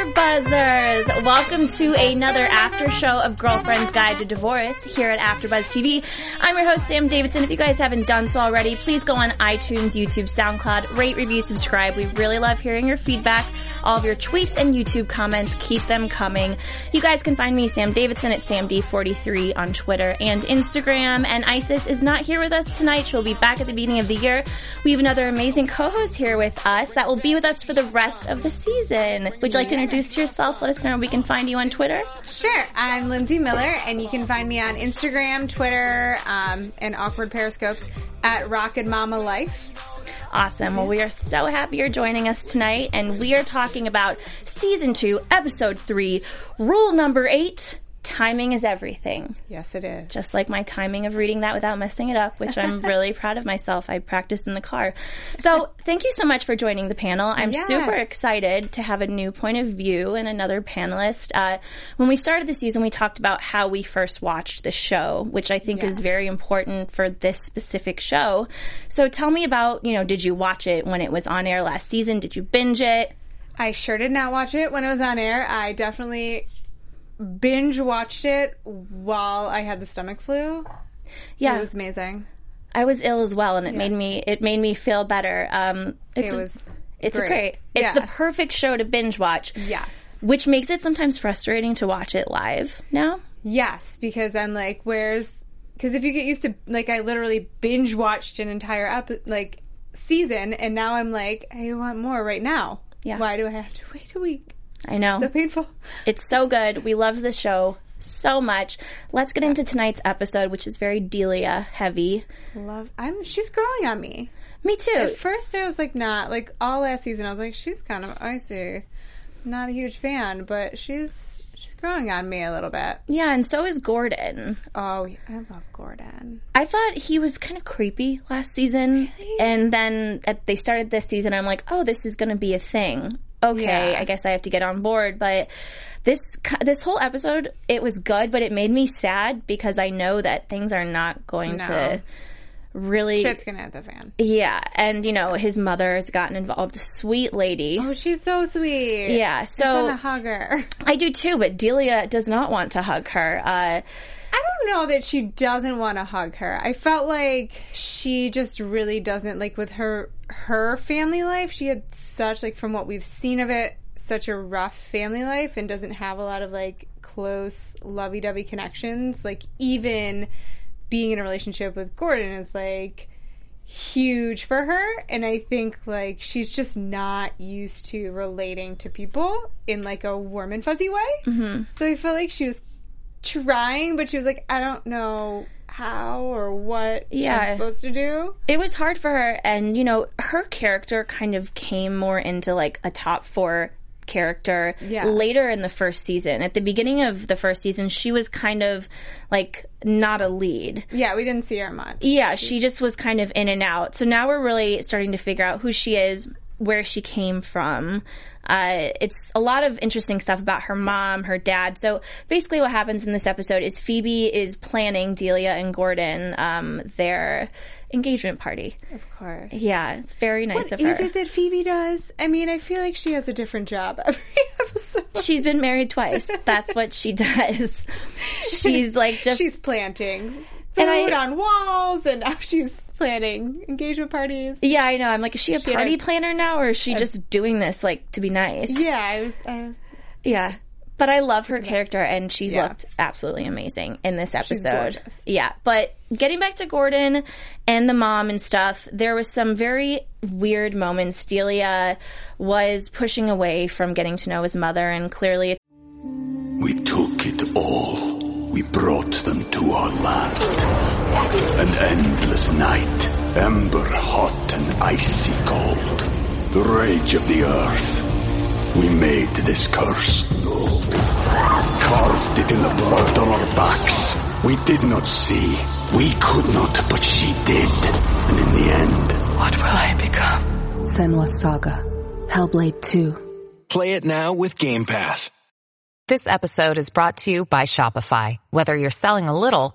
Buzzers! Welcome to another after show of Girlfriend's Guide to Divorce here at AfterBuzz TV. I'm your host, Sam Davidson. If you guys haven't done so already, please go on iTunes, YouTube, SoundCloud, rate, review, subscribe. We really love hearing your feedback. All of your tweets and YouTube comments, keep them coming. You guys can find me, Sam Davidson, at SamD43 on Twitter and Instagram. And Isis is not here with us tonight. She'll be back at the beginning of the year. We have another amazing co-host here with us that will be with us for the rest of the season. Would you like to introduce yourself? Let us know we can find you on Twitter. Sure. I'm Lindsey Miller, and you can find me on Instagram, Twitter, um, and awkward periscopes at Rocket Mama Life. Awesome. Well, we are so happy you're joining us tonight, and we are talking about season two, episode three, rule number eight timing is everything. Yes, it is. Just like my timing of reading that without messing it up, which I'm really proud of myself. I practiced in the car. So thank you so much for joining the panel. I'm yes. super excited to have a new point of view and another panelist. Uh, when we started the season, we talked about how we first watched the show, which I think yeah. is very important for this specific show. So tell me about, you know, did you watch it when it was on air last season? Did you binge it? I sure did not watch it when it was on air. I definitely binge watched it while I had the stomach flu. Yeah, it was amazing. I was ill as well, and it yeah. made me it made me feel better. Um, it was. A, it's great. great. It's yeah. the perfect show to binge watch. Yes. Which makes it sometimes frustrating to watch it live now. Yes, because I'm like, where's because if you get used to like I literally binge watched an entire up like season, and now I'm like, I want more right now. Yeah. Why do I have to wait a week? I know. So painful. It's so good. We love this show so much. Let's get into tonight's episode, which is very Delia heavy. Love. I'm. She's growing on me. Me too. At first, I was like, not like all last season. I was like, she's kind of icy. Not a huge fan, but she's she's growing on me a little bit. Yeah, and so is Gordon. Oh, I love Gordon. I thought he was kind of creepy last season, really? and then at, they started this season. I'm like, oh, this is going to be a thing okay, yeah. I guess I have to get on board. But this this whole episode, it was good, but it made me sad because I know that things are not going no. to really shit's gonna hit the fan. Yeah, and you know his mother has gotten involved. Sweet lady. Oh, she's so sweet. Yeah, so I hug her. I do too, but Delia does not want to hug her. Uh, don't know that she doesn't want to hug her. I felt like she just really doesn't like with her her family life. She had such like from what we've seen of it, such a rough family life and doesn't have a lot of like close lovey-dovey connections. Like even being in a relationship with Gordon is like huge for her and I think like she's just not used to relating to people in like a warm and fuzzy way. Mm-hmm. So I felt like she was trying, but she was like, I don't know how or what yeah. I'm supposed to do. It was hard for her, and you know, her character kind of came more into like a top four character Yeah. later in the first season. At the beginning of the first season, she was kind of like not a lead. Yeah, we didn't see her much. Yeah, she just was kind of in and out. So now we're really starting to figure out who she is, where she came from. Uh, it's a lot of interesting stuff about her mom, her dad. So basically, what happens in this episode is Phoebe is planning Delia and Gordon um, their engagement party. Of course. Yeah, it's very nice What of her. is it that Phoebe does? I mean, I feel like she has a different job every episode. She's been married twice. That's what she does. She's like just she's planting food I- on walls, and now she's planning engagement parties. yeah. I know. I'm like, is she a had party a- planner now, or is she just doing this like to be nice? Yeah, I was. I, Yeah. But I love her character and she Yeah. looked absolutely amazing in this episode. gorgeous. Yeah. But getting back to Gordon and the mom and stuff, there was some very weird moments. Delia was pushing away from getting to know his mother and clearly We took it all. We brought them to our land. An endless night, ember hot and icy cold. The rage of the earth. We made this curse. Carved it in the blood on our backs. We did not see. We could not, but she did. And in the end, What will I become? Senua Saga. Hellblade 2. Play it now with Game Pass. This episode is brought to you by Shopify. Whether you're selling a little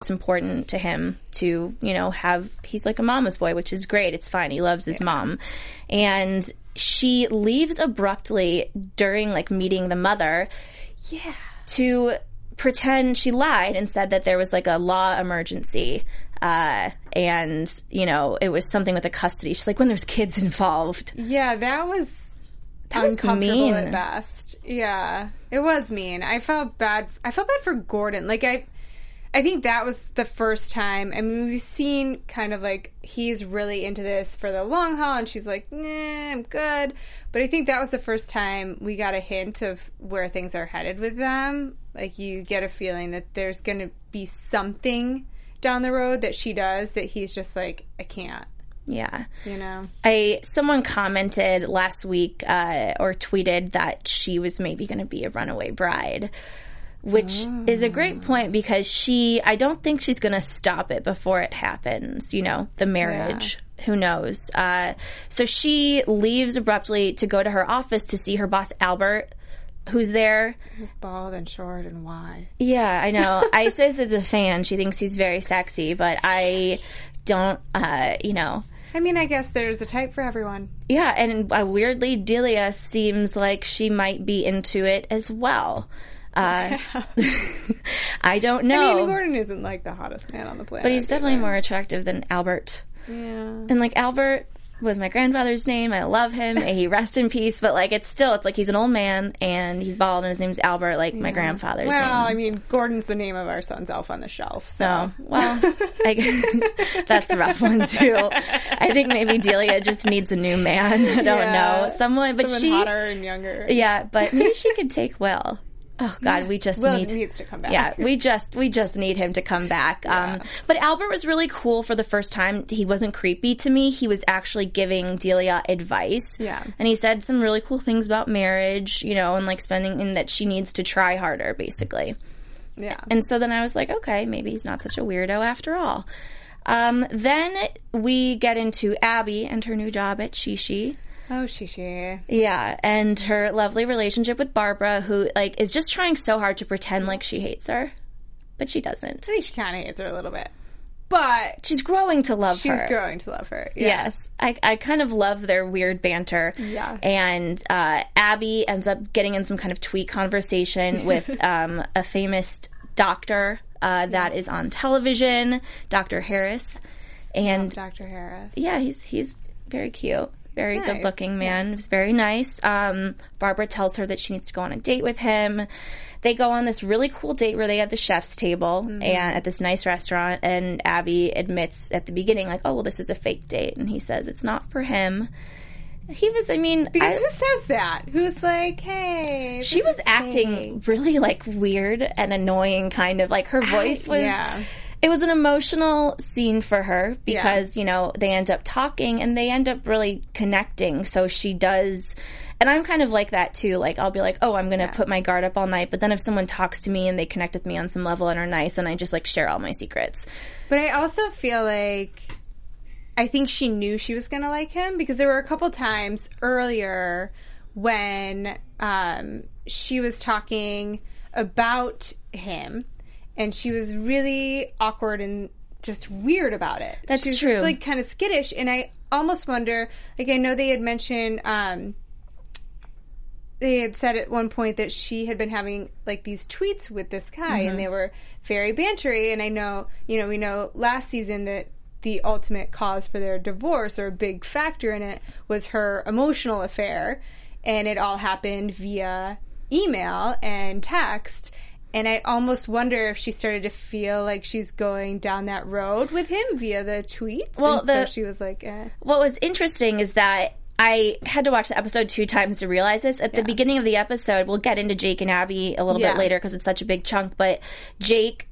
It's important to him to, you know, have he's like a mama's boy, which is great. It's fine. He loves his mom. And she leaves abruptly during like meeting the mother. Yeah. To pretend she lied and said that there was like a law emergency. Uh, and you know, it was something with the custody. She's like, when there's kids involved. yeah, that was That was mean. at best. Yeah, it was mean. I felt bad. I felt bad for Gordon. Like I, I think that was the first time. I mean, we've seen kind of like he's really into this for the long haul, and she's like, "Nah, I'm good." But I think that was the first time we got a hint of where things are headed with them. Like you get a feeling that there's going to be something down the road that she does that he's just like, I can't. Yeah. You know. I someone commented last week uh, or tweeted that she was maybe going to be a runaway bride, which is a great point because she I don't think she's going to stop it before it happens. You know, the marriage. Who knows? Uh, so she leaves abruptly to go to her office to see her boss Albert, who's there. He's bald and short, and why? Yeah, I know. Isis is a fan. She thinks he's very sexy, but I don't. Uh, you know. I mean, I guess there's a type for everyone. Yeah, and uh, weirdly, Delia seems like she might be into it as well. Uh, I don't know, I mean, Gordon isn't like the hottest man on the planet. but he's definitely either. more attractive than Albert. Yeah. And like Albert was my grandfather's name. I love him. May he rest in peace. But like, it's still, it's like he's an old man and he's bald and his name's Albert, like my grandfather's Well, name. I mean, Gordon's the name of our son's elf on the shelf. So. Oh, well, I, that's a rough one too. I think maybe Delia just needs a new man. I don't Yeah. know. Someone, but Someone she, hotter and younger. Yeah, but maybe she could take Will. Oh God, we just Will need needs to come back. Yeah, we just we just need him to come back. Um, but Albert was really cool for the first time. He wasn't creepy to me. He was actually giving Delia advice. Yeah. and he said some really cool things about marriage, you know, and like spending and that she needs to try harder, basically. Yeah. And so then I was like, okay, maybe he's not such a weirdo after all. Um, then we get into Abby and her new job at Shishi. Oh, Shishi. Yeah, and her lovely relationship with Barbara, who like is just trying so hard to pretend like she hates her, but she doesn't. I think she kind of hates her a little bit. But She's growing to love she's her. She's growing to love her. Yeah. Yes, I, I kind of love their weird banter. Yeah. and uh, Abby ends up getting in some kind of tweet conversation with um, a famous doctor uh, that is on television, Dr. Harris, and Dr. Harris. yeah, he's he's very cute, very Nice. good looking man. He's very nice. Um, Barbara tells her that she needs to go on a date with him. they go on this really cool date where they have the chef's table Mm-hmm. and at this nice restaurant and Abby admits at the beginning like, "Oh, well this is a fake date." And he says it's not for him. He was I mean, Because I- who says that? Who's like, hey? she was acting fake. really like weird and annoying kind of like her voice was yeah. It was an emotional scene for her because you know they end up talking and they end up really connecting. So she does and i'm kind of like that too. Like i'll be like oh i'm gonna put my guard up all night. But then if someone talks to me and they connect with me on some level and are nice and i just like share all my secrets. But I also feel like I think she knew she was going to like him because there were a couple times earlier when um, she was talking about him and she was really awkward and just weird about it. That's she was true. Just, like kind of skittish and I almost wonder like I know they had mentioned um they had said at one point that she had been having like these tweets with this guy Mm-hmm. and they were very bantery and i know you know we know last season that the ultimate cause for their divorce or a big factor in it was her emotional affair and it all happened via email and text and I almost wonder if she started to feel like she's going down that road with him via the tweets. Well, the- so she was like, eh. what was interesting is that I had to watch the episode two times to realize this. At the beginning of the episode, we'll get into Jake and Abby a little Yeah. bit later because it's such a big chunk, but Jake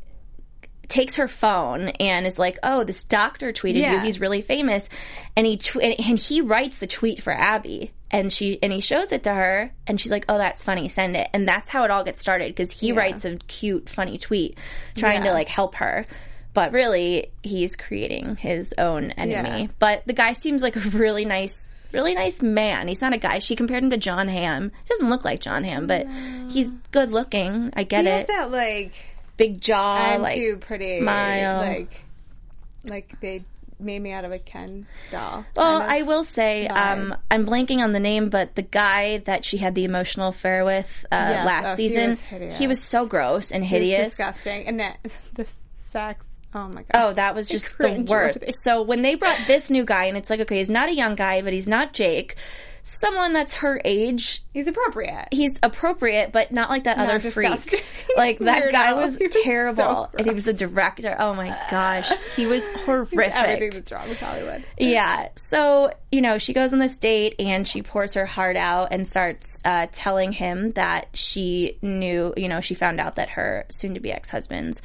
takes her phone and is like, "Oh, this doctor tweeted you. He's really famous." And he tw- and and he writes the tweet for Abby, and she and he shows it to her, and she's like, "Oh, that's funny. Send it." And that's how it all gets started because he writes a cute, funny tweet trying to like help her. But really, he's creating his own enemy. Yeah. But the guy seems like a really nice, really nice man. He's not a guy. She compared him to Jon Hamm. He doesn't look like Jon Hamm, but he's good looking. I get He it. that like Big jaw, I'm like too pretty. smile. Like, like they made me out of a Ken doll. Well. I will say, um, I'm blanking on the name, but the guy that she had the emotional affair with uh, Yes. last Oh, he season, was hideous. he was so gross and hideous. disgusting, and that the sex. Oh my god. Oh, that was just the worst. So when they brought this new guy, and it's like, okay, he's not a young guy, but he's not Jake. Someone that's her age, He's appropriate. he's appropriate, but not like that other freak. disgusting. Like that guy was was terrible, so and he was a director. Oh my gosh, he was horrific. Everything that's wrong with Hollywood. Yeah. So, you know, she goes on this date and she pours her heart out and starts uh, telling him that she knew, you know, she found out that her soon to be ex husband's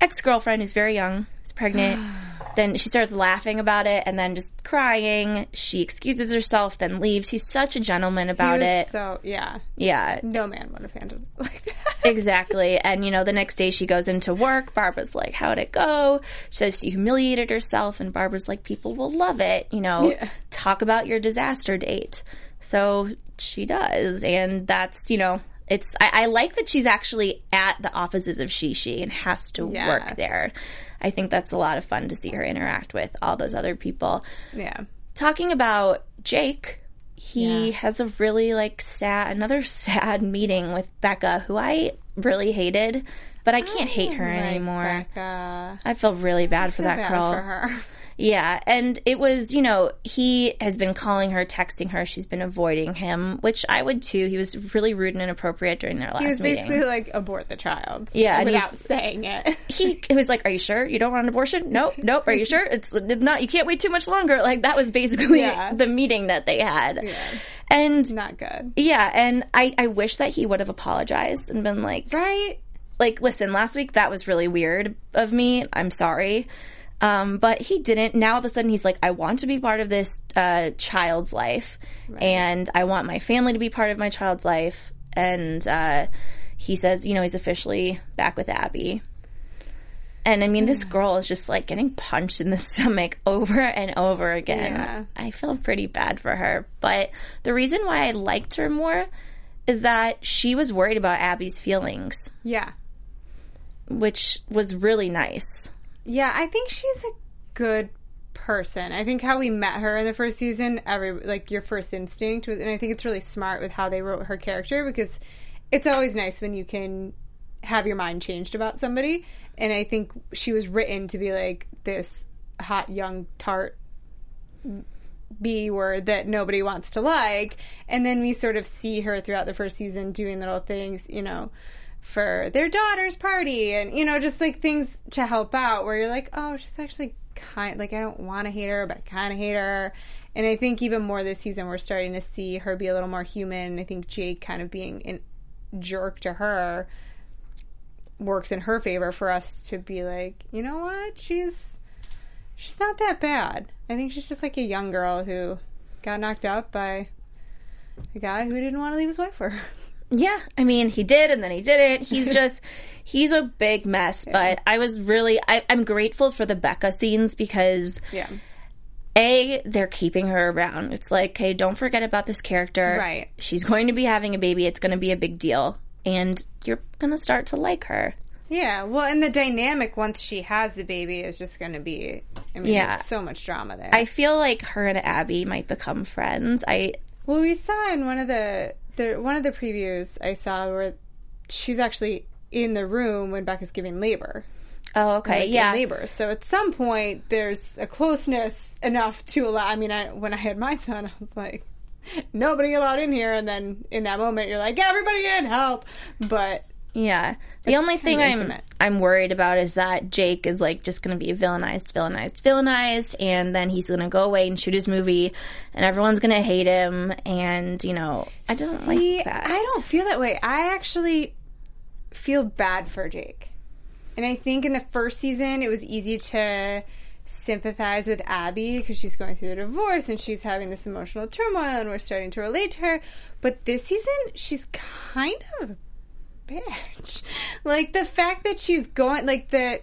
ex girlfriend, who's very young, is pregnant. then she starts laughing about it and then just crying. She excuses herself, then leaves. He's such a gentleman about it. So yeah, yeah. no man would have handled it like that. Exactly. And, you know, the next day she goes into work. Barbara's like, How'd it go? She says she humiliated herself. And Barbara's like, People will love it. You know, Yeah. talk about your disaster date. So she does. And that's, you know, it's, I, I like that she's actually at the offices of Shishi and has to Yeah. work there. I think that's a lot of fun to see her interact with all those other people yeah. talking about Jake, he Yes. has a really like sad another sad meeting with Becca, who I really hated, but I can't hate her Like anymore. Becca. I feel really bad for Feel that girl. For her. Yeah, and it was, you know, he has been calling her, texting her. She's been avoiding him, which I would too. He was really rude and inappropriate during their last meeting. He was meeting. basically like abort the child. Yeah, without saying it. he he was like, "Are you sure you don't want an abortion? Nope, nope. Are you sure it's it's not? You can't wait too much longer." Like that was basically Yeah. the meeting that they had, Yeah. and Not good. yeah, and I I wish that he would have apologized and been like, Right? like, listen, last week that was really weird of me. I'm sorry. Um, but he didn't. Now all of a sudden he's like, I want to be part of this uh, child's life, and I want my family to be part of my child's life. And uh, he says, you know, he's officially back with Abby. And I mean, this girl is just like getting punched in the stomach over and over again. Yeah. I feel pretty bad for her. But the reason why I liked her more is that she was worried about Abby's feelings, Yeah. which was really nice. Yeah, I think she's a good person. I think how we met her in the first season, every like your first instinct was, and I think it's really smart with how they wrote her character because it's always nice when you can have your mind changed about somebody. And I think she was written to be like this hot young tart B word that nobody wants to like. And then we sort of see her throughout the first season doing little things, you know, for their daughter's party and you know just like things to help out where you're like oh she's actually kind like I don't want to hate her but I kind of hate her. And I think even more this season we're starting to see her be a little more human. I think Jake kind of being a jerk to her works in her favor for us to be like you know what? She's she's not that bad. I think she's just like a young girl who got knocked up by a guy who didn't want to leave his wife for her Yeah, I mean, he did and then he didn't. He's just, he's a big mess. But I was really, I, I'm grateful for the Becca scenes because, yeah A, they're keeping her around. It's like, hey, don't forget about this character. Right. She's going to be having a baby. It's going to be a big deal. And you're going to start to like her. Yeah, well, and the dynamic once she has the baby is just going to be. I mean, Yeah. there's so much drama there. I feel like her and Abby might become friends. I, well, we saw in one of the, one of the previews I saw where she's actually in the room when Beck is giving labor. oh, okay. like, yeah. labor. So at some point, there's a closeness enough to allow. I mean, I, when I had my son, I was like, nobody allowed in here, and then in that moment, you're like, everybody in, help. But Yeah. The only thing I'm intimate. I'm worried about is that Jake is like just going to be villainized, villainized, villainized, and then he's going to go away and shoot his movie, and everyone's going to hate him, and you know I don't See, like that. I don't feel that way. I actually feel bad for Jake. And I think in the first season, it was easy to sympathize with Abby because she's going through the divorce and she's having this emotional turmoil and we're starting to relate to her. But this season, she's kind of bitch. Like the fact that she's going, like the,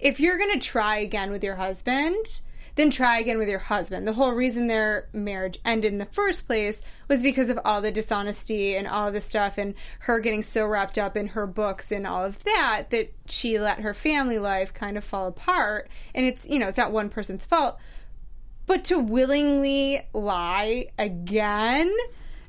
if you're going to try again with your husband, then try again with your husband. The whole reason their marriage ended in the first place was because of all the dishonesty and all the stuff and her getting so wrapped up in her books and all of that that she let her family life kind of fall apart. And it's, you know, it's not one person's fault. But to willingly lie again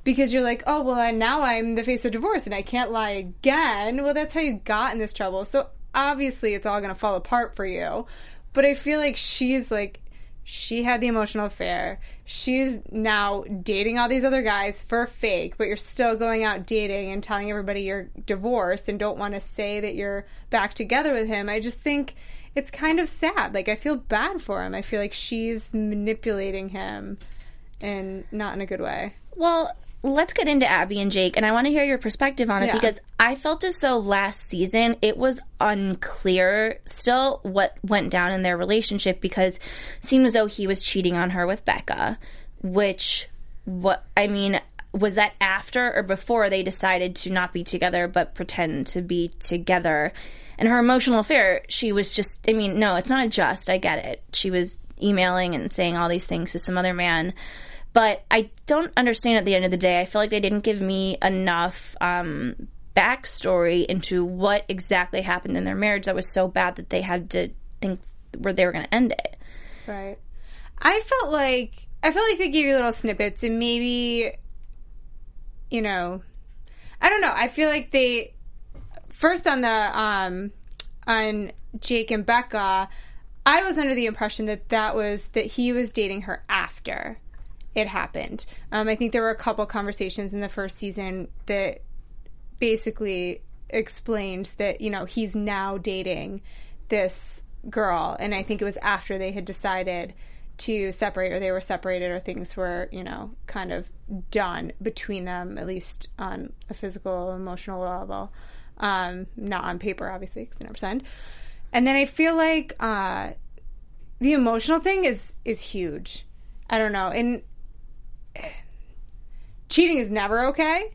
because you're like, oh, well, I, now I'm the face of divorce and I can't lie again. Well, that's how you got in this trouble. So obviously it's all going to fall apart for you. But I feel like she's like, she had the emotional affair. She's now dating all these other guys for fake, but you're still going out dating and telling everybody you're divorced and don't want to say that you're back together with him. I just think it's kind of sad. Like, I feel bad for him. I feel like she's manipulating him and not in a good way. Well, let's get into Abby and Jake, and I want to hear your perspective on it Yeah. because I felt as though last season it was unclear still what went down in their relationship because it seemed as though he was cheating on her with Becca, which what I mean was that after or before they decided to not be together but pretend to be together. And her emotional affair, she was just I mean, no, it's not a just, I get it. She was emailing and saying all these things to some other man but I don't understand at the end of the day. I feel like they didn't give me enough um, backstory into what exactly happened in their marriage that was so bad that they had to think where they were going to end it. Right. I felt like I felt like they gave you little snippets and maybe you know I don't know. I feel like they first on the um on Jake and Becca, I was under the impression that that was that he was dating her after it happened. Um, I think there were a couple conversations in the first season that basically explained that you know he's now dating this girl. And i think it was after they had decided to separate or they were separated or things were you know kind of done between them at least on a physical emotional level. Um not on paper obviously because they never signed. And then i feel like uh the emotional thing is is huge. I don't know. And cheating is never okay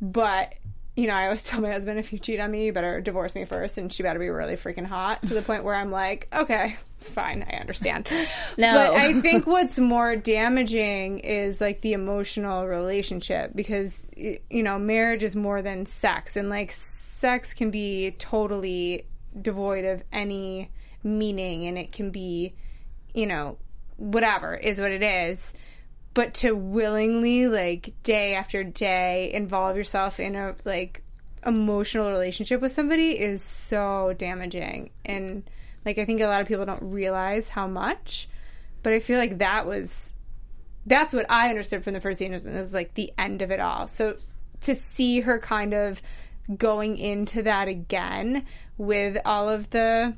but you know, I always tell my husband, if you cheat on me, you better divorce me first, and she better be really freaking hot to the point where I'm like, okay, fine, I understand. No. but I think what's more damaging is like the emotional relationship because you know, marriage is more than sex, and like sex can be totally devoid of any meaning, and it can be, you know, whatever is what it is but to willingly like day after day involve yourself in a like emotional relationship with somebody is so damaging. And like i think a lot of people don't realize how much but i feel like that was that's what i understood from the first season is like the end of it all. So to see her kind of going into that again with all of the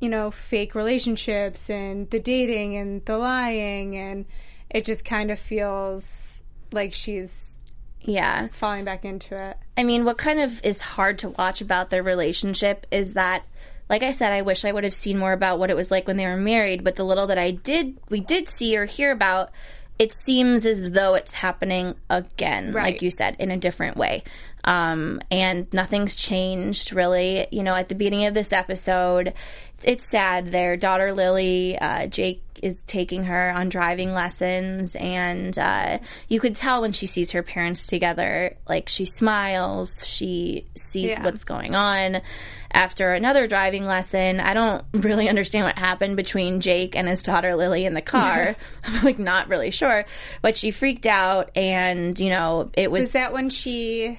you know, fake relationships and the dating and the lying and it just kind of feels like she's Yeah. falling back into it. I mean, what kind of is hard to watch about their relationship is that, like I said, I wish I would have seen more about what it was like when they were married. But the little that I did, we did see or hear about, it seems as though it's happening again, Right. like you said, in a different way. Um, and nothing's changed really. You know, at the beginning of this episode, it's, it's sad. Their daughter Lily, uh, Jake is taking her on driving lessons, and uh, you could tell when she sees her parents together, like she smiles, she sees Yeah. what's going on. After another driving lesson, I don't really understand what happened between Jake and his daughter Lily in the car. I'm like not really sure, but she freaked out, and you know it was Was that when she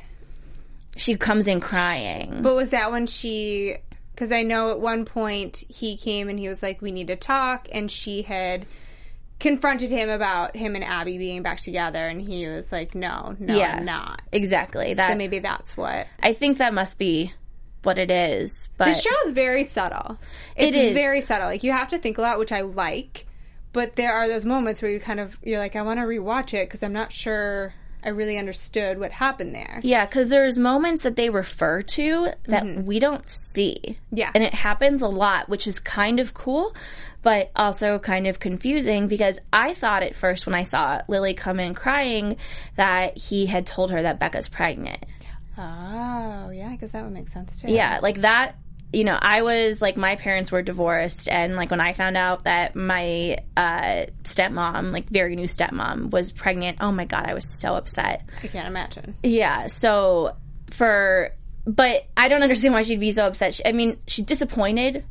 she comes in crying. But was that when she? Because I know at one point he came and he was like, "We need to talk," and she had confronted him about him and Abby being back together, and he was like, "No, no, Yeah. I'm not." exactly that. So maybe that's what I think that must be what it is. But the show is very subtle. It It's very subtle. Like you have to think a lot, which I like. But there are those moments where you kind of you're like, I want to rewatch it because I'm not sure I really understood what happened there. Yeah, because there's moments that they refer to that we don't see. Mm-hmm. Yeah. And it happens a lot, which is kind of cool, but also kind of confusing because I thought at first when I saw Lily come in crying that he had told her that Becca's pregnant. Oh, yeah, I guess that would make sense too. Yeah, like that. You know, I was like, my parents were divorced, and like when I found out that my uh, stepmom, like very new stepmom, was pregnant, oh my god, I was so upset. I can't imagine. Yeah. So for, but I don't understand why she'd be so upset. She, I mean, she's disappointed.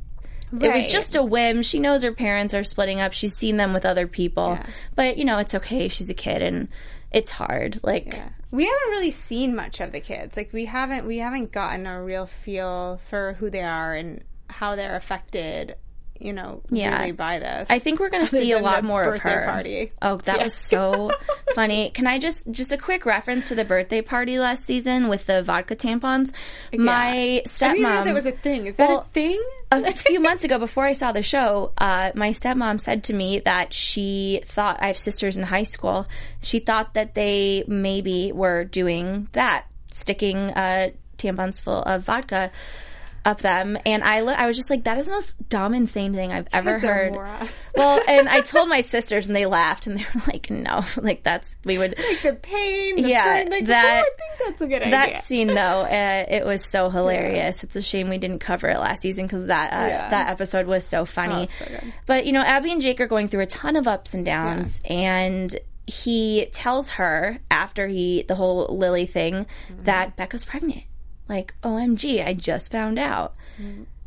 It was just a whim. She knows her parents are splitting up. She's seen them with other people. Yeah. But, you know, it's okay. She's a kid and it's hard. Like, We haven't really seen much of the kids. Like we haven't we haven't gotten a real feel for who they are and how they're affected, you know, Yeah. really by this. I think we're going to see a lot more of birthday her. party. Oh, that was so funny. Can I just just a quick reference to the birthday party last season with the vodka tampons? My I stepmom didn't know that was a thing. Is that Well, a thing? a few months ago, before I saw the show, uh, my stepmom said to me that she thought I have sisters in high school. She thought that they maybe were doing that, sticking uh, tampons full of vodka up them, and I li- I was just like, that is the most dumb, insane thing I've ever heard. well, and I told my sisters, and they laughed, and they were like, no, like that's we would. the pain, the Yeah, pain, like, that- oh, I think that's a good idea. That scene though, uh, it was so hilarious. It's a shame we didn't cover it last season because that uh, Yeah. that episode was so funny. Oh, so. But you know, Abby and Jake are going through a ton of ups and downs, and he tells her after he the whole Lily thing Mm-hmm. that Becca's pregnant. Like, OMG, I just found out.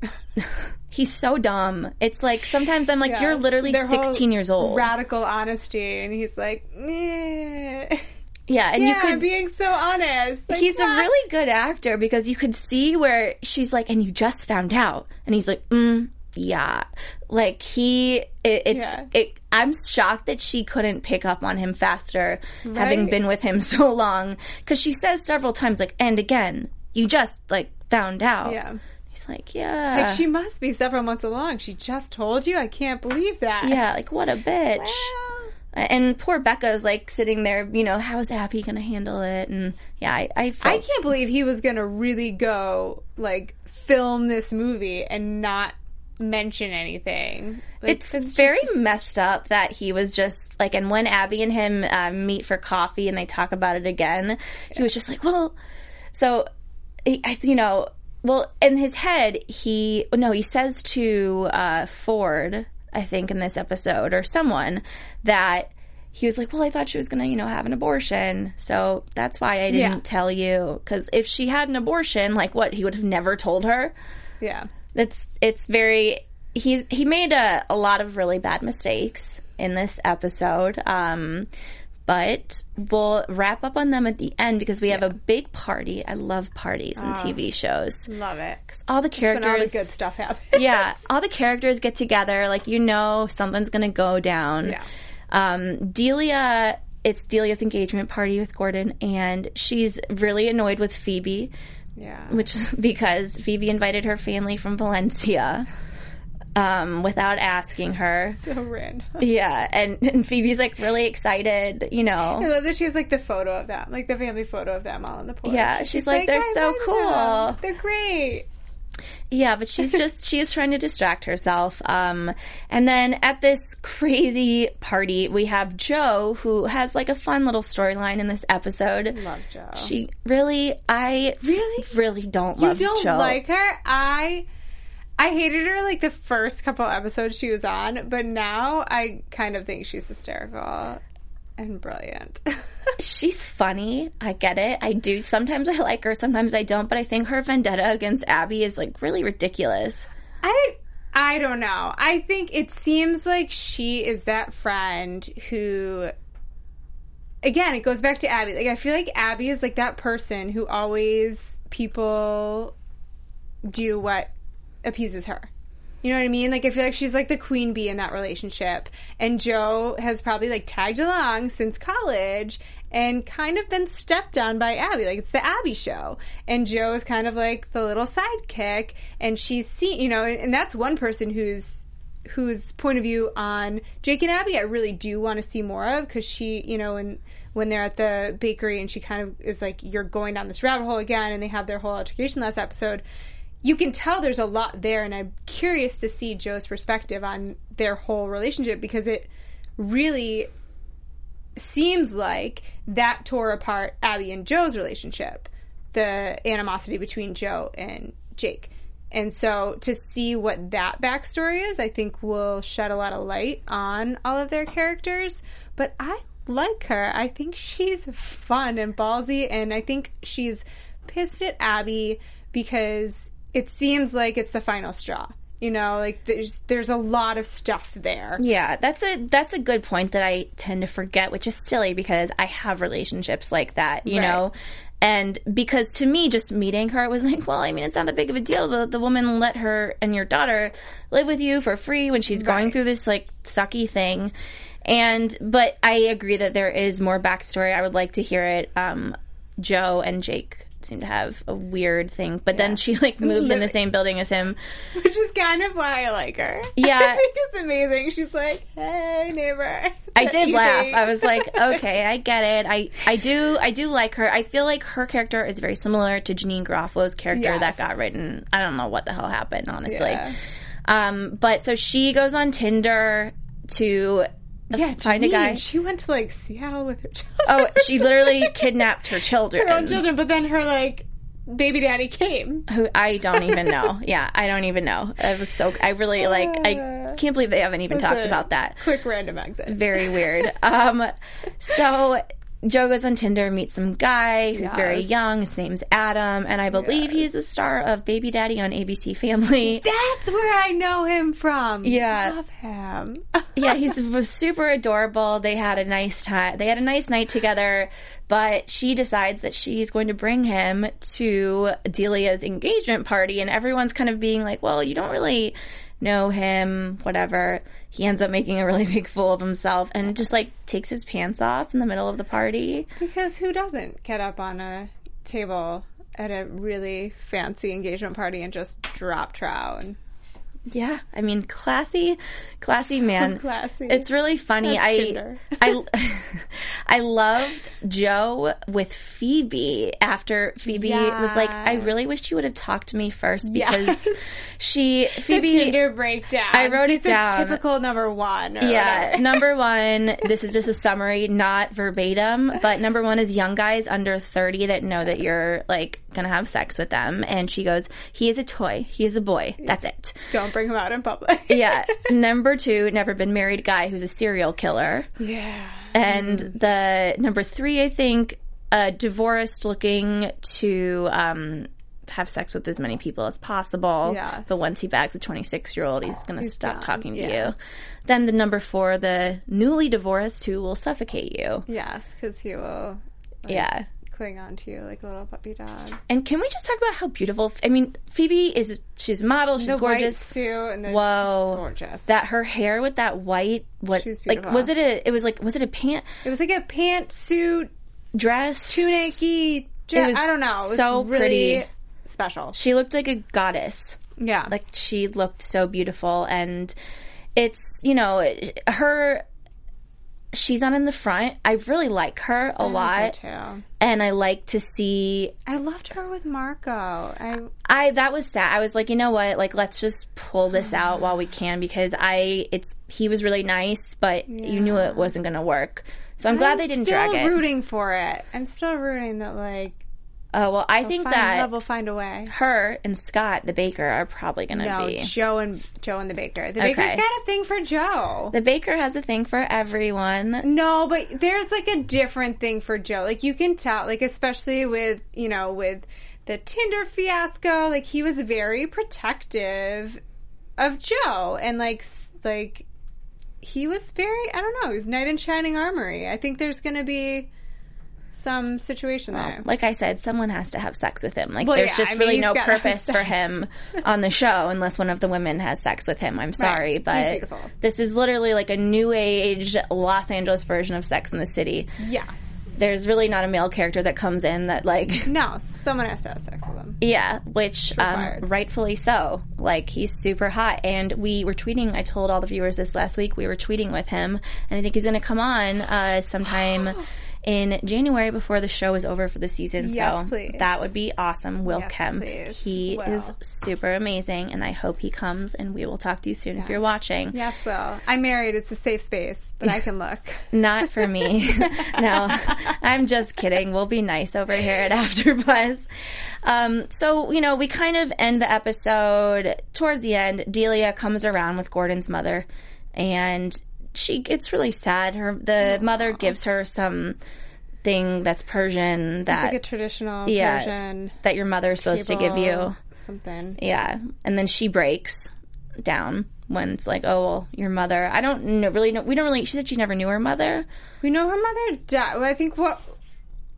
He's so dumb. It's like sometimes I'm like, Yeah. you're literally Their whole 16 years old. Radical honesty, and he's like, Meh. yeah, and yeah, you could being so honest. Like, he's a really good actor because you could see where she's like, and you just found out, and he's like, mm, yeah, like he, it, it's, Yeah. it. I'm shocked that she couldn't pick up on him faster, having been with him so long, because she says several times, like, and again, you just like found out. Yeah. He's like, yeah, Like she must be several months along. She just told you. I can't believe that. yeah, like what a bitch. And poor Becca's like sitting there, you know, how's Abby gonna handle it? And yeah, I, I, felt, I can't believe he was gonna really go like film this movie and not mention anything. Like, it's just- very messed up that he was just like, and when Abby and him uh, meet for coffee and they talk about it again, he was just like, well, so, you know, well, in his head, he, no, he says to uh, Ford, I think in this episode, or someone, that he was like, well, I thought she was going to, you know, have an abortion. So that's why I didn't Yeah. tell you. Because if she had an abortion, like what, he would have never told her? yeah. That's it's very he he made a, a lot of really bad mistakes in this episode. Um but we'll wrap up on them at the end because we have a big party. I love parties in TV shows. Love it. All the When all the characters good stuff happens. yeah, all the characters get together. Like you know, something's gonna go down. Yeah. Um, Delia it's Delia's engagement party with Gordon, and she's really annoyed with Phoebe, Yeah. which because Phoebe invited her family from Valencia um, without asking her. so random. Yeah, and, and Phoebe's like really excited, you know. I love that she has like the photo of them, like the family photo of them all on the porch. Yeah, she's like, "They're "I so cool." them. They're great. Yeah, but she's just she is trying to distract herself. Um, and then at this crazy party, we have Joe, who has like a fun little storyline in this episode. Love Joe. She really, I really, really don't you love don't Joe. like her? I I hated her like the first couple episodes she was on, but now I kind of think she's hysterical and brilliant. She's funny. I get it. I do. Sometimes I like her. Sometimes I don't. But I think her vendetta against Abby is like really ridiculous. I I don't know. I think it seems like she is that friend who again, it goes back to Abby. Like I feel like Abby is like that person who always people do what appeases her. You know what I mean? Like I feel like she's like the queen bee in that relationship. And Joe has probably like tagged along since college and kind of been stepped on by Abby. Like it's the Abby show. And Joe is kind of like the little sidekick and she's seen, you know, and, and that's one person who's whose point of view on Jake and Abby I really do want to see more of because she, you know, when when they're at the bakery and she kind of is like, "You're going down this rabbit hole again," and they have their whole altercation last episode. You can tell there's a lot there, and I'm curious to see Joe's perspective on their whole relationship because it really seems like that tore apart Abby and Joe's relationship, the animosity between Joe and Jake. And so to see what that backstory is, I think will shed a lot of light on all of their characters. But I like her. I think she's fun and ballsy, and I think she's pissed at Abby because it seems like it's the final straw. You know, like there's there's a lot of stuff there. Yeah, that's a that's a good point that I tend to forget, which is silly because I have relationships like that, you Right. know. And because to me, just meeting her was like, well, I mean, it's not that big of a deal. The the woman let her and your daughter live with you for free when she's going through this like sucky thing. And but I agree that there is more backstory. I would like to hear it. Um, Joe and Jake seem to have a weird thing, but then she like moved in the same building as him. which is kind of why I like her. Yeah. I think it's amazing. She's like, "Hey, neighbor." I did laugh. think? I was like, okay, I get it. I, I do I do like her. I feel like her character is very similar to Janeane Garofalo's character Yes. that got written. I don't know what the hell happened, honestly. Yeah. Um, but so she goes on Tinder to yeah, find a guy. She went to like Seattle with her children. Oh, she literally kidnapped her children. her own children, but then her like baby daddy came. Who I don't even know. Yeah, I don't even know. I was so I really like I can't believe they haven't even talked about that. Quick random exit. very weird. Um, so Joe goes on Tinder, meets some guy who's very young. His name's Adam, and I believe he's the star of Baby Daddy on ABC Family. That's where I know him from. Yeah. love him. yeah, he was super adorable. They had a nice time. They had a nice night together, but she decides that she's going to bring him to Delia's engagement party, and everyone's kind of being like, "Well, you don't really know him, whatever." He ends up making a really big fool of himself and just like takes his pants off in the middle of the party. because who doesn't get up on a table at a really fancy engagement party and just drop trow and Yeah, I mean, classy, classy man. classy. It's really funny. That's I, I, I loved Joe with Phoebe after Phoebe was like, "I really wish you would have talked to me first because Yes. she Phoebe." Tinder breakdown. I wrote it This down. Typical number one. Yeah, number one, this is just a summary, not verbatim, but number one is young guys under 30 that know that you're like gonna have sex with them. And she goes, he is a toy. He is a boy. That's it. Don't bring him out in public. Yeah. number two, never been married guy who's a serial killer. yeah. And the number three, I think, a divorced looking to um, have sex with as many people as possible. Yes. But once he bags a 26 year old, he's going to stop done, talking to yeah. you. Then the number four, the newly divorced who will suffocate you. Yes, because he will yeah. Cling on to you like a little puppy dog. And can we just talk about how beautiful? I mean, Phoebe is she's a model. She's the gorgeous. white suit and Whoa, gorgeous. That her hair with that white what like was it a it was like was it a pant it was like a pantsuit, dress tunicky. Was I don't know. It was so really pretty. special. She looked like a goddess. Yeah, Like she looked so beautiful and it's, you know, her she's not in the front. I really like her a I like lot. her too. And I like to see I loved her with Marco. I I that was sad. I was like, you know what? Like let's just pull this out while we can because I it's he was really nice, but you knew it wasn't going to work. So I'm glad they didn't drag it. rooting for it. I'm still rooting that like Oh, well, I think that love will find a way. her and Scott the baker are probably going to No, be Joe and Joe and the baker. The Okay. baker's got a thing for Joe. The baker has a thing for everyone. No, but there's like a different thing for Joe. Like you can tell, like especially with you know with the Tinder fiasco, like he was very protective of Joe, and like like he was very I don't know, he was knight in shining armory. I think there's gonna be some situation there. Like I said, someone has to have sex with him. Like Well, there's yeah, just I mean, really no purpose for him on the show unless one of the women has sex with him. I'm sorry, He's but this is literally like a new age Los Angeles version of Sex in the City. Yes. There's really not a male character that comes in that like No, someone has to have sex with him. Yeah, which um, rightfully so. Like he's super hot, and we were tweeting. I told all the viewers this last week. We were tweeting with him, and I think he's going to come on uh, sometime in January before the show is over for the season. Yes, so please. that would be awesome. Will Yes, Kemp, please. he Will. is super amazing, and I hope he comes. And we will talk to you soon if you're watching. Yes, Will. I'm married. It's a safe space, but I can look. Not for me. no, I'm just kidding. We'll be nice over here at AfterBuzz. Um, so you know, we kind of end the episode towards the end. Delia comes around with Gordon's mother, and she gets really sad. Her the mother gives her some thing that's Persian It's that like a traditional yeah Persian that your mother's supposed to give you. something. Yeah, and then she breaks down when it's like, oh well, your mother. I don't know, really know. We don't really. She said she never knew her mother. We know her mother died. Well, I think what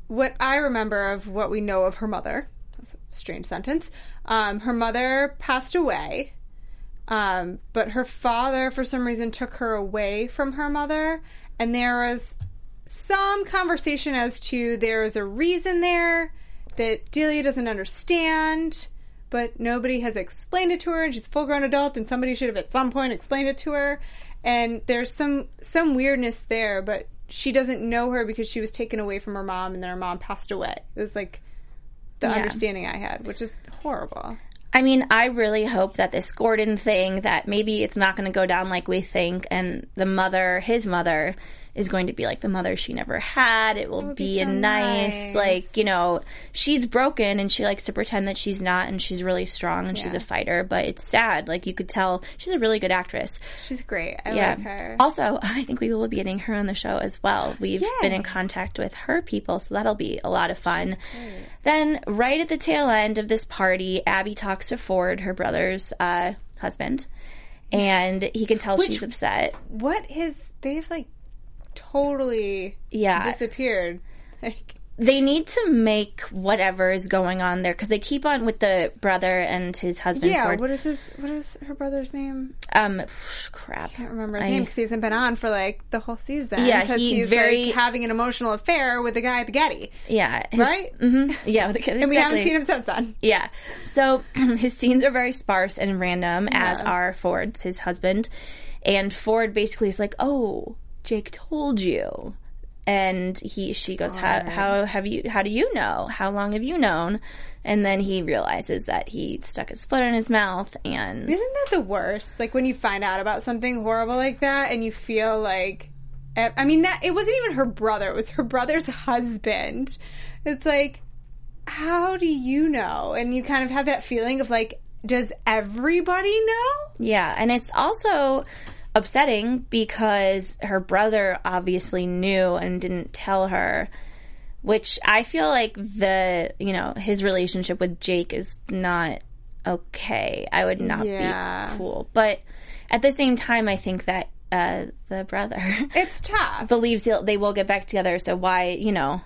what I remember of what we know of her mother. That's a strange sentence. Um, her mother passed away, um, but her father, for some reason, took her away from her mother, and there was some conversation as to there is a reason there that Delia doesn't understand. But nobody has explained it to her, and she's a full-grown adult, and somebody should have at some point explained it to her. And there's some some weirdness there, but she doesn't know her because she was taken away from her mom, and then her mom passed away. It was like the Yeah. understanding I had, which is horrible. I mean, I really hope that this Gordon thing that maybe it's not going to go down like we think, and the mother, his mother, is going to be like the mother she never had. It will be, be a nice, nice. like you know, she's broken and she likes to pretend that she's not, and she's really strong and she's a fighter. But it's sad. Like you could tell, she's a really good actress. She's great. I Yeah. like her. Also, I think we will be getting her on the show as well. We've been in contact with her people, so that'll be a lot of fun. Then, right at the tail end of this party, Abby talks to Ford, her brother's uh, husband, and he can tell she's upset. What is they've like totally Yeah. disappeared. Like They need to make whatever is going on there because they keep on with the brother and his husband. yeah, Ford. what is his? What is her brother's name? um, crap. I can't remember his I- name because he hasn't been on for like the whole season. Yeah, 'cause he he's very- like having an emotional affair with the guy at the Getty, Yeah, his- right? mhm, yeah, with the kid, And we haven't seen him since then. Yeah. So his scenes are very sparse and random, as are Ford's, his husband. And Ford basically is like, "Oh, Jake told you," and he she goes, "How how have you? How do you know? How long have you known?" And then he realizes that he stuck his foot in his mouth, and Isn't that the worst? Like when you find out about something horrible like that, and you feel like, eh, I mean, that it wasn't even her brother; it was her brother's husband. It's like, how do you know? And you kind of have that feeling of like, does everybody know? Yeah, and it's also upsetting because her brother obviously knew and didn't tell her, which I feel like the, you know, his relationship with Jake is not okay. I would not Yeah. be cool. But at the same time, I think that uh, the brother It's tough. believes he'll, they will get back together, so why, you know,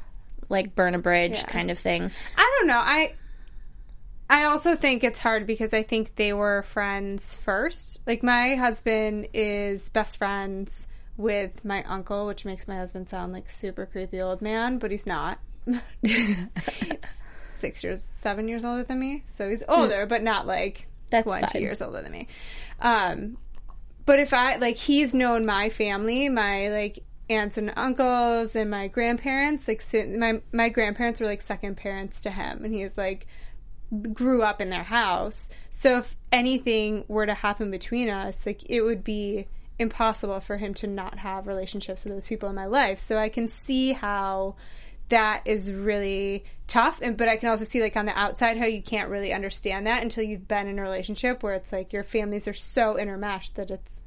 like burn a bridge Yeah. kind of thing. I don't know. I I also think it's hard because I think they were friends first. Like my husband is best friends with my uncle, which makes my husband sound like super creepy old man, but he's not. Six years, seven years older than me, so he's older, but not like That's twenty fine. years older than me. Um, but if I like, he's known my family, my like aunts and uncles and my grandparents. Like my my grandparents were like second parents to him, and he's like grew up in their house. So if anything were to happen between us, like it would be impossible for him to not have relationships with those people in my life. So I can see how that is really tough and but I can also see like on the outside how you can't really understand that until you've been in a relationship where it's like your families are so intermeshed that it's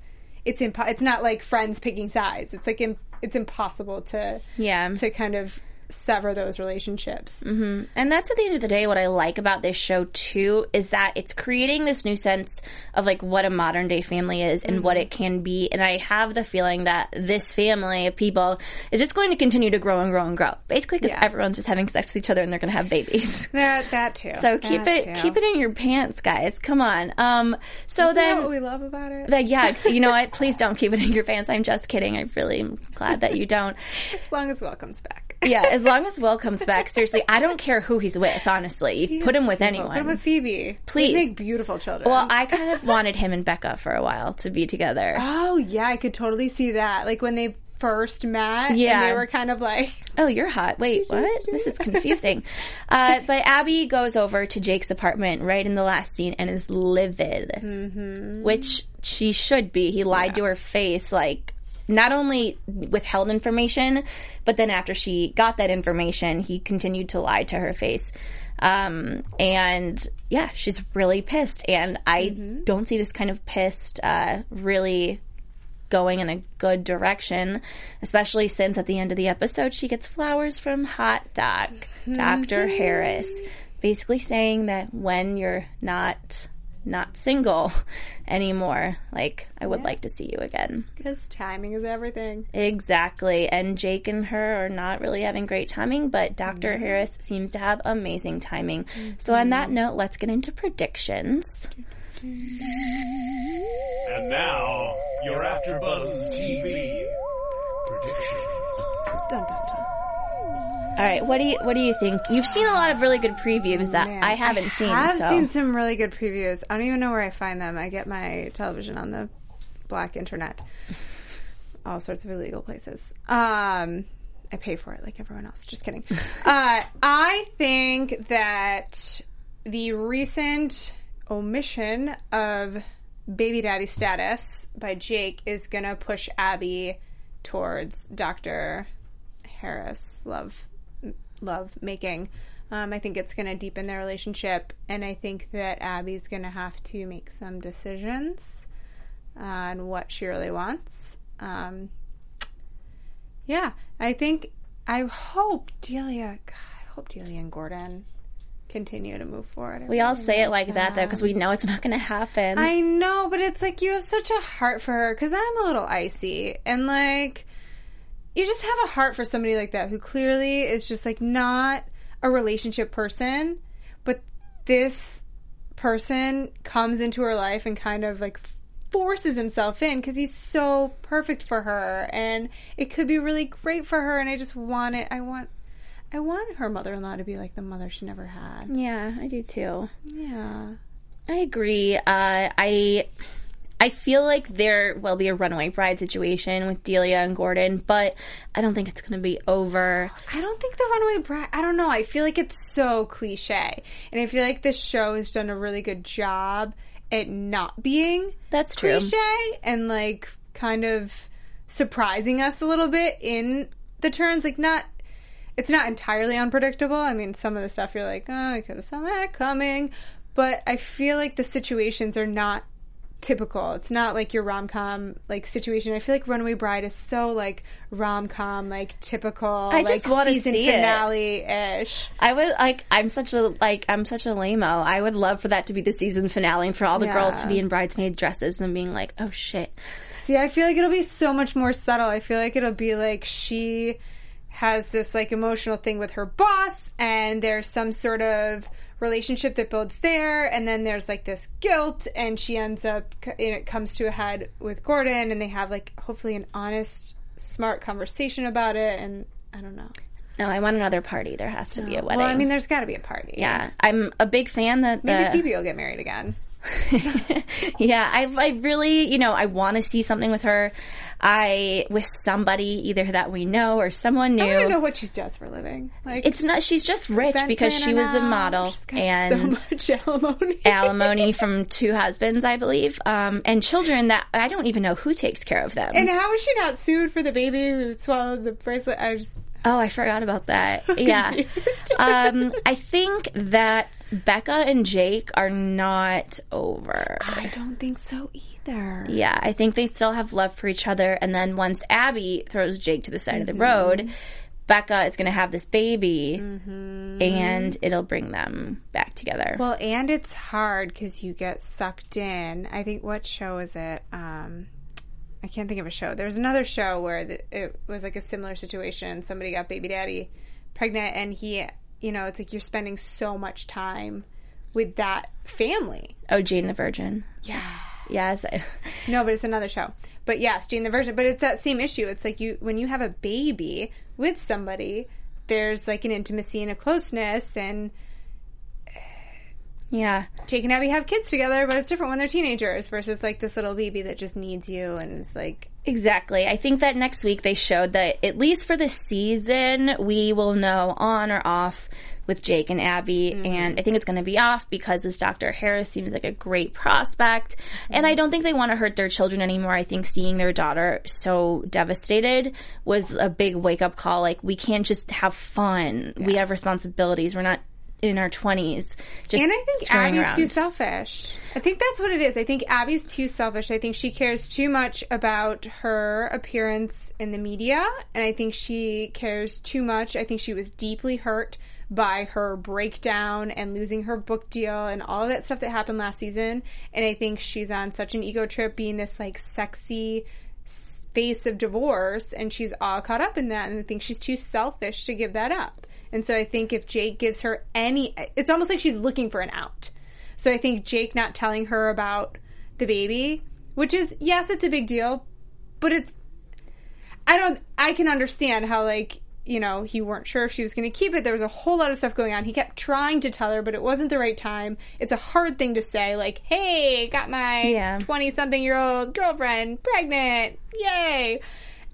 it's impo- it's not like friends picking sides. It's like Im- it's impossible to Yeah. to kind of sever those relationships. And that's at the end of the day what I like about this show too is that it's creating this new sense of like what a modern day family is and what it can be. And I have the feeling that this family of people is just going to continue to grow and grow and grow. Basically, because Yeah. everyone's just having sex with each other and they're going to have babies. That that too. So keep That it too. keep it in your pants, guys. Come on. Um. So Isn't that then. what we love about it. Like, yeah, you know what? Please don't keep it in your pants. I'm just kidding. I'm really am glad that you don't. as long as Will comes back. Yeah, as long as Will comes back, seriously, I don't care who he's with, honestly. You put him with anyone. Put him with Phoebe. Please. They make beautiful children. well, I kind of wanted him and Becca for a while to be together. oh yeah, I could totally see that. Like when they first met, Yeah. and they were kind of like, Oh, you're hot. Wait, what? This is confusing. uh, but Abby goes over to Jake's apartment right in the last scene and is livid, mm-hmm. which she should be. He lied to her face, like not only withheld information, but then after she got that information, he continued to lie to her face. Um, and yeah, she's really pissed. And I don't see this kind of pissed, uh, really going in a good direction, especially since at the end of the episode she gets flowers from Hot Doc, Dr. Harris, basically saying that when you're not not single anymore, like I would like to see you again. because timing is everything. Exactly. And Jake and her are not really having great timing, but doctor mm-hmm. Harris seems to have amazing timing. So on that mm-hmm. note, let's get into predictions. And now, your AfterBuzz TV predictions. Dun dun dun. All right, what do you what do you think? You've seen a lot of really good previews that Man, I haven't seen. I've so. seen some really good previews. I don't even know where I find them. I get my television on the black internet, all sorts of illegal places. Um, I pay for it like everyone else. Just kidding. uh, I think that the recent omission of baby daddy status by Jake is gonna push Abby towards Doctor Harris love love making. Um, I think it's going to deepen their relationship, and I think that Abby's going to have to make some decisions on what she really wants. Um, yeah, I think I hope Delia. God, I hope Delia and Gordon continue to move forward. I we all say it like that though because we know it's not going to happen. I know, but it's like you have such a heart for her because I'm a little icy and like you just have a heart for somebody like that who clearly is just like not a relationship person, but this person comes into her life and kind of like forces himself in because he's so perfect for her and it could be really great for her and I just want it I want I want her mother-in-law to be like the mother she never had. yeah, I do too. Yeah. I agree. Uh, I I feel like there will be a runaway bride situation with Delia and Gordon, but I don't think it's going to be over. I don't think the Runaway Bride. I don't know. I feel like it's so cliche, and I feel like this show has done a really good job at not being That's true. cliche and like kind of surprising us a little bit in the turns. Like not, it's not entirely unpredictable. I mean, some of the stuff you're like, oh, I could have saw that coming, but I feel like the situations are not typical. It's not like your rom com like situation. I feel like Runaway Bride is so like rom com, like typical. I just like, wanna season see finale ish. I would like. I'm such a like. I'm such a lameo. I would love for that to be the season finale and for all the girls to be in bridesmaid dresses and being like, "Oh shit." See, I feel like it'll be so much more subtle. I feel like it'll be like she has this like emotional thing with her boss and there's some sort of relationship that builds there and then there's like this guilt and she ends up and it comes to a head with Gordon and they have like hopefully an honest smart conversation about it and I don't know. No, I want another party. There has to be a wedding. Well, I mean there's got to be a party. yeah, I'm a big fan that Maybe Phoebe will get married again. yeah, I, I really, you know, I want to see something with her. I with somebody either that we know or someone new. I to know what she does for a living. Like it's not. She's just rich because she was a model and so much alimony. alimony from two husbands, I believe, um, and children that I don't even know who takes care of them. And how is she not sued for the baby who swallowed the bracelet? I just Oh, I forgot about that. Yeah. um, I think that Becca and Jake are not over. I don't think so either. Yeah, I think they still have love for each other. And then once Abby throws Jake to the side of the road, Becca is going to have this baby and it'll bring them back together. Well, and it's hard because you get sucked in. I think what show is it? Um, I can't think of a show. There was another show where the, it was like a similar situation. Somebody got baby daddy pregnant, and he, you know, it's like you're spending so much time with that family. oh, Jane the Virgin. Yeah. Yes. No, but it's another show. But yes, Jane the Virgin. But it's that same issue. It's like you when you have a baby with somebody, there's like an intimacy and a closeness, and yeah. Jake and Abby have kids together, but it's different when they're teenagers versus like this little baby that just needs you and it's like Exactly. I think that next week they showed that at least for this season, we will know on or off with Jake and Abby. Mm-hmm. And I think it's going to be off because this Dr. Harris seems like a great prospect. Mm-hmm. And I don't think they want to hurt their children anymore. I think seeing their daughter so devastated was a big wake up call. Like, we can't just have fun. We have responsibilities. We're not in our 20s just And I think Abby's around. too selfish. I think that's what it is. I think Abby's too selfish. I think she cares too much about her appearance in the media, and I think she cares too much. I think she was deeply hurt by her breakdown and losing her book deal and all of that stuff that happened last season. And I think she's on such an ego trip being this like sexy face of divorce and she's all caught up in that and I think she's too selfish to give that up. And so I think if Jake gives her any it's almost like she's looking for an out. So I think Jake not telling her about the baby, which is yes, it's a big deal, but it's I don't I can understand how like you know, he weren't sure if she was going to keep it. There was a whole lot of stuff going on. He kept trying to tell her, but it wasn't the right time. It's a hard thing to say, like, hey, got my Yeah. 20 something year old girlfriend pregnant. Yay.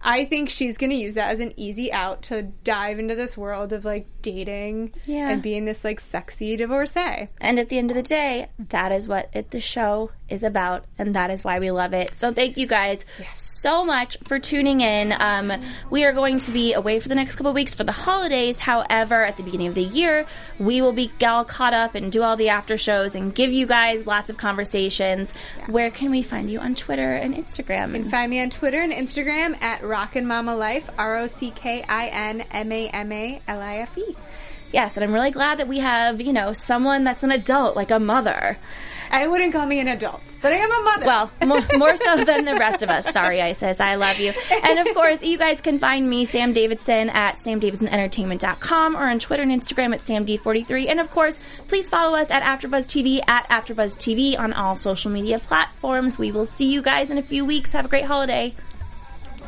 I think she's going to use that as an easy out to dive into this world of like dating Yeah. and being this like sexy divorcee. And at the end of the day, that is what it, the show is about, and that is why we love it. So thank you guys so much for tuning in. Um, we are going to be away for the next couple weeks for the holidays. However, at the beginning of the year, we will be all caught up and do all the after shows and give you guys lots of conversations. Where can we find you on Twitter and Instagram? You can Find me on Twitter and Instagram at Rockin' Mama Life, R O C K I N M A M A L I F E. yes, and I'm really glad that we have you know someone that's an adult, like a mother. I wouldn't call me an adult, but I am a mother. Well, more, more so than the rest of us. Sorry, Isis. I love you. And of course, you guys can find me, Sam Davidson, at samdavidsonentertainment.com or on Twitter and Instagram at samd43. And of course, please follow us at AfterBuzz TV at AfterBuzz TV on all social media platforms. We will see you guys in a few weeks. Have a great holiday.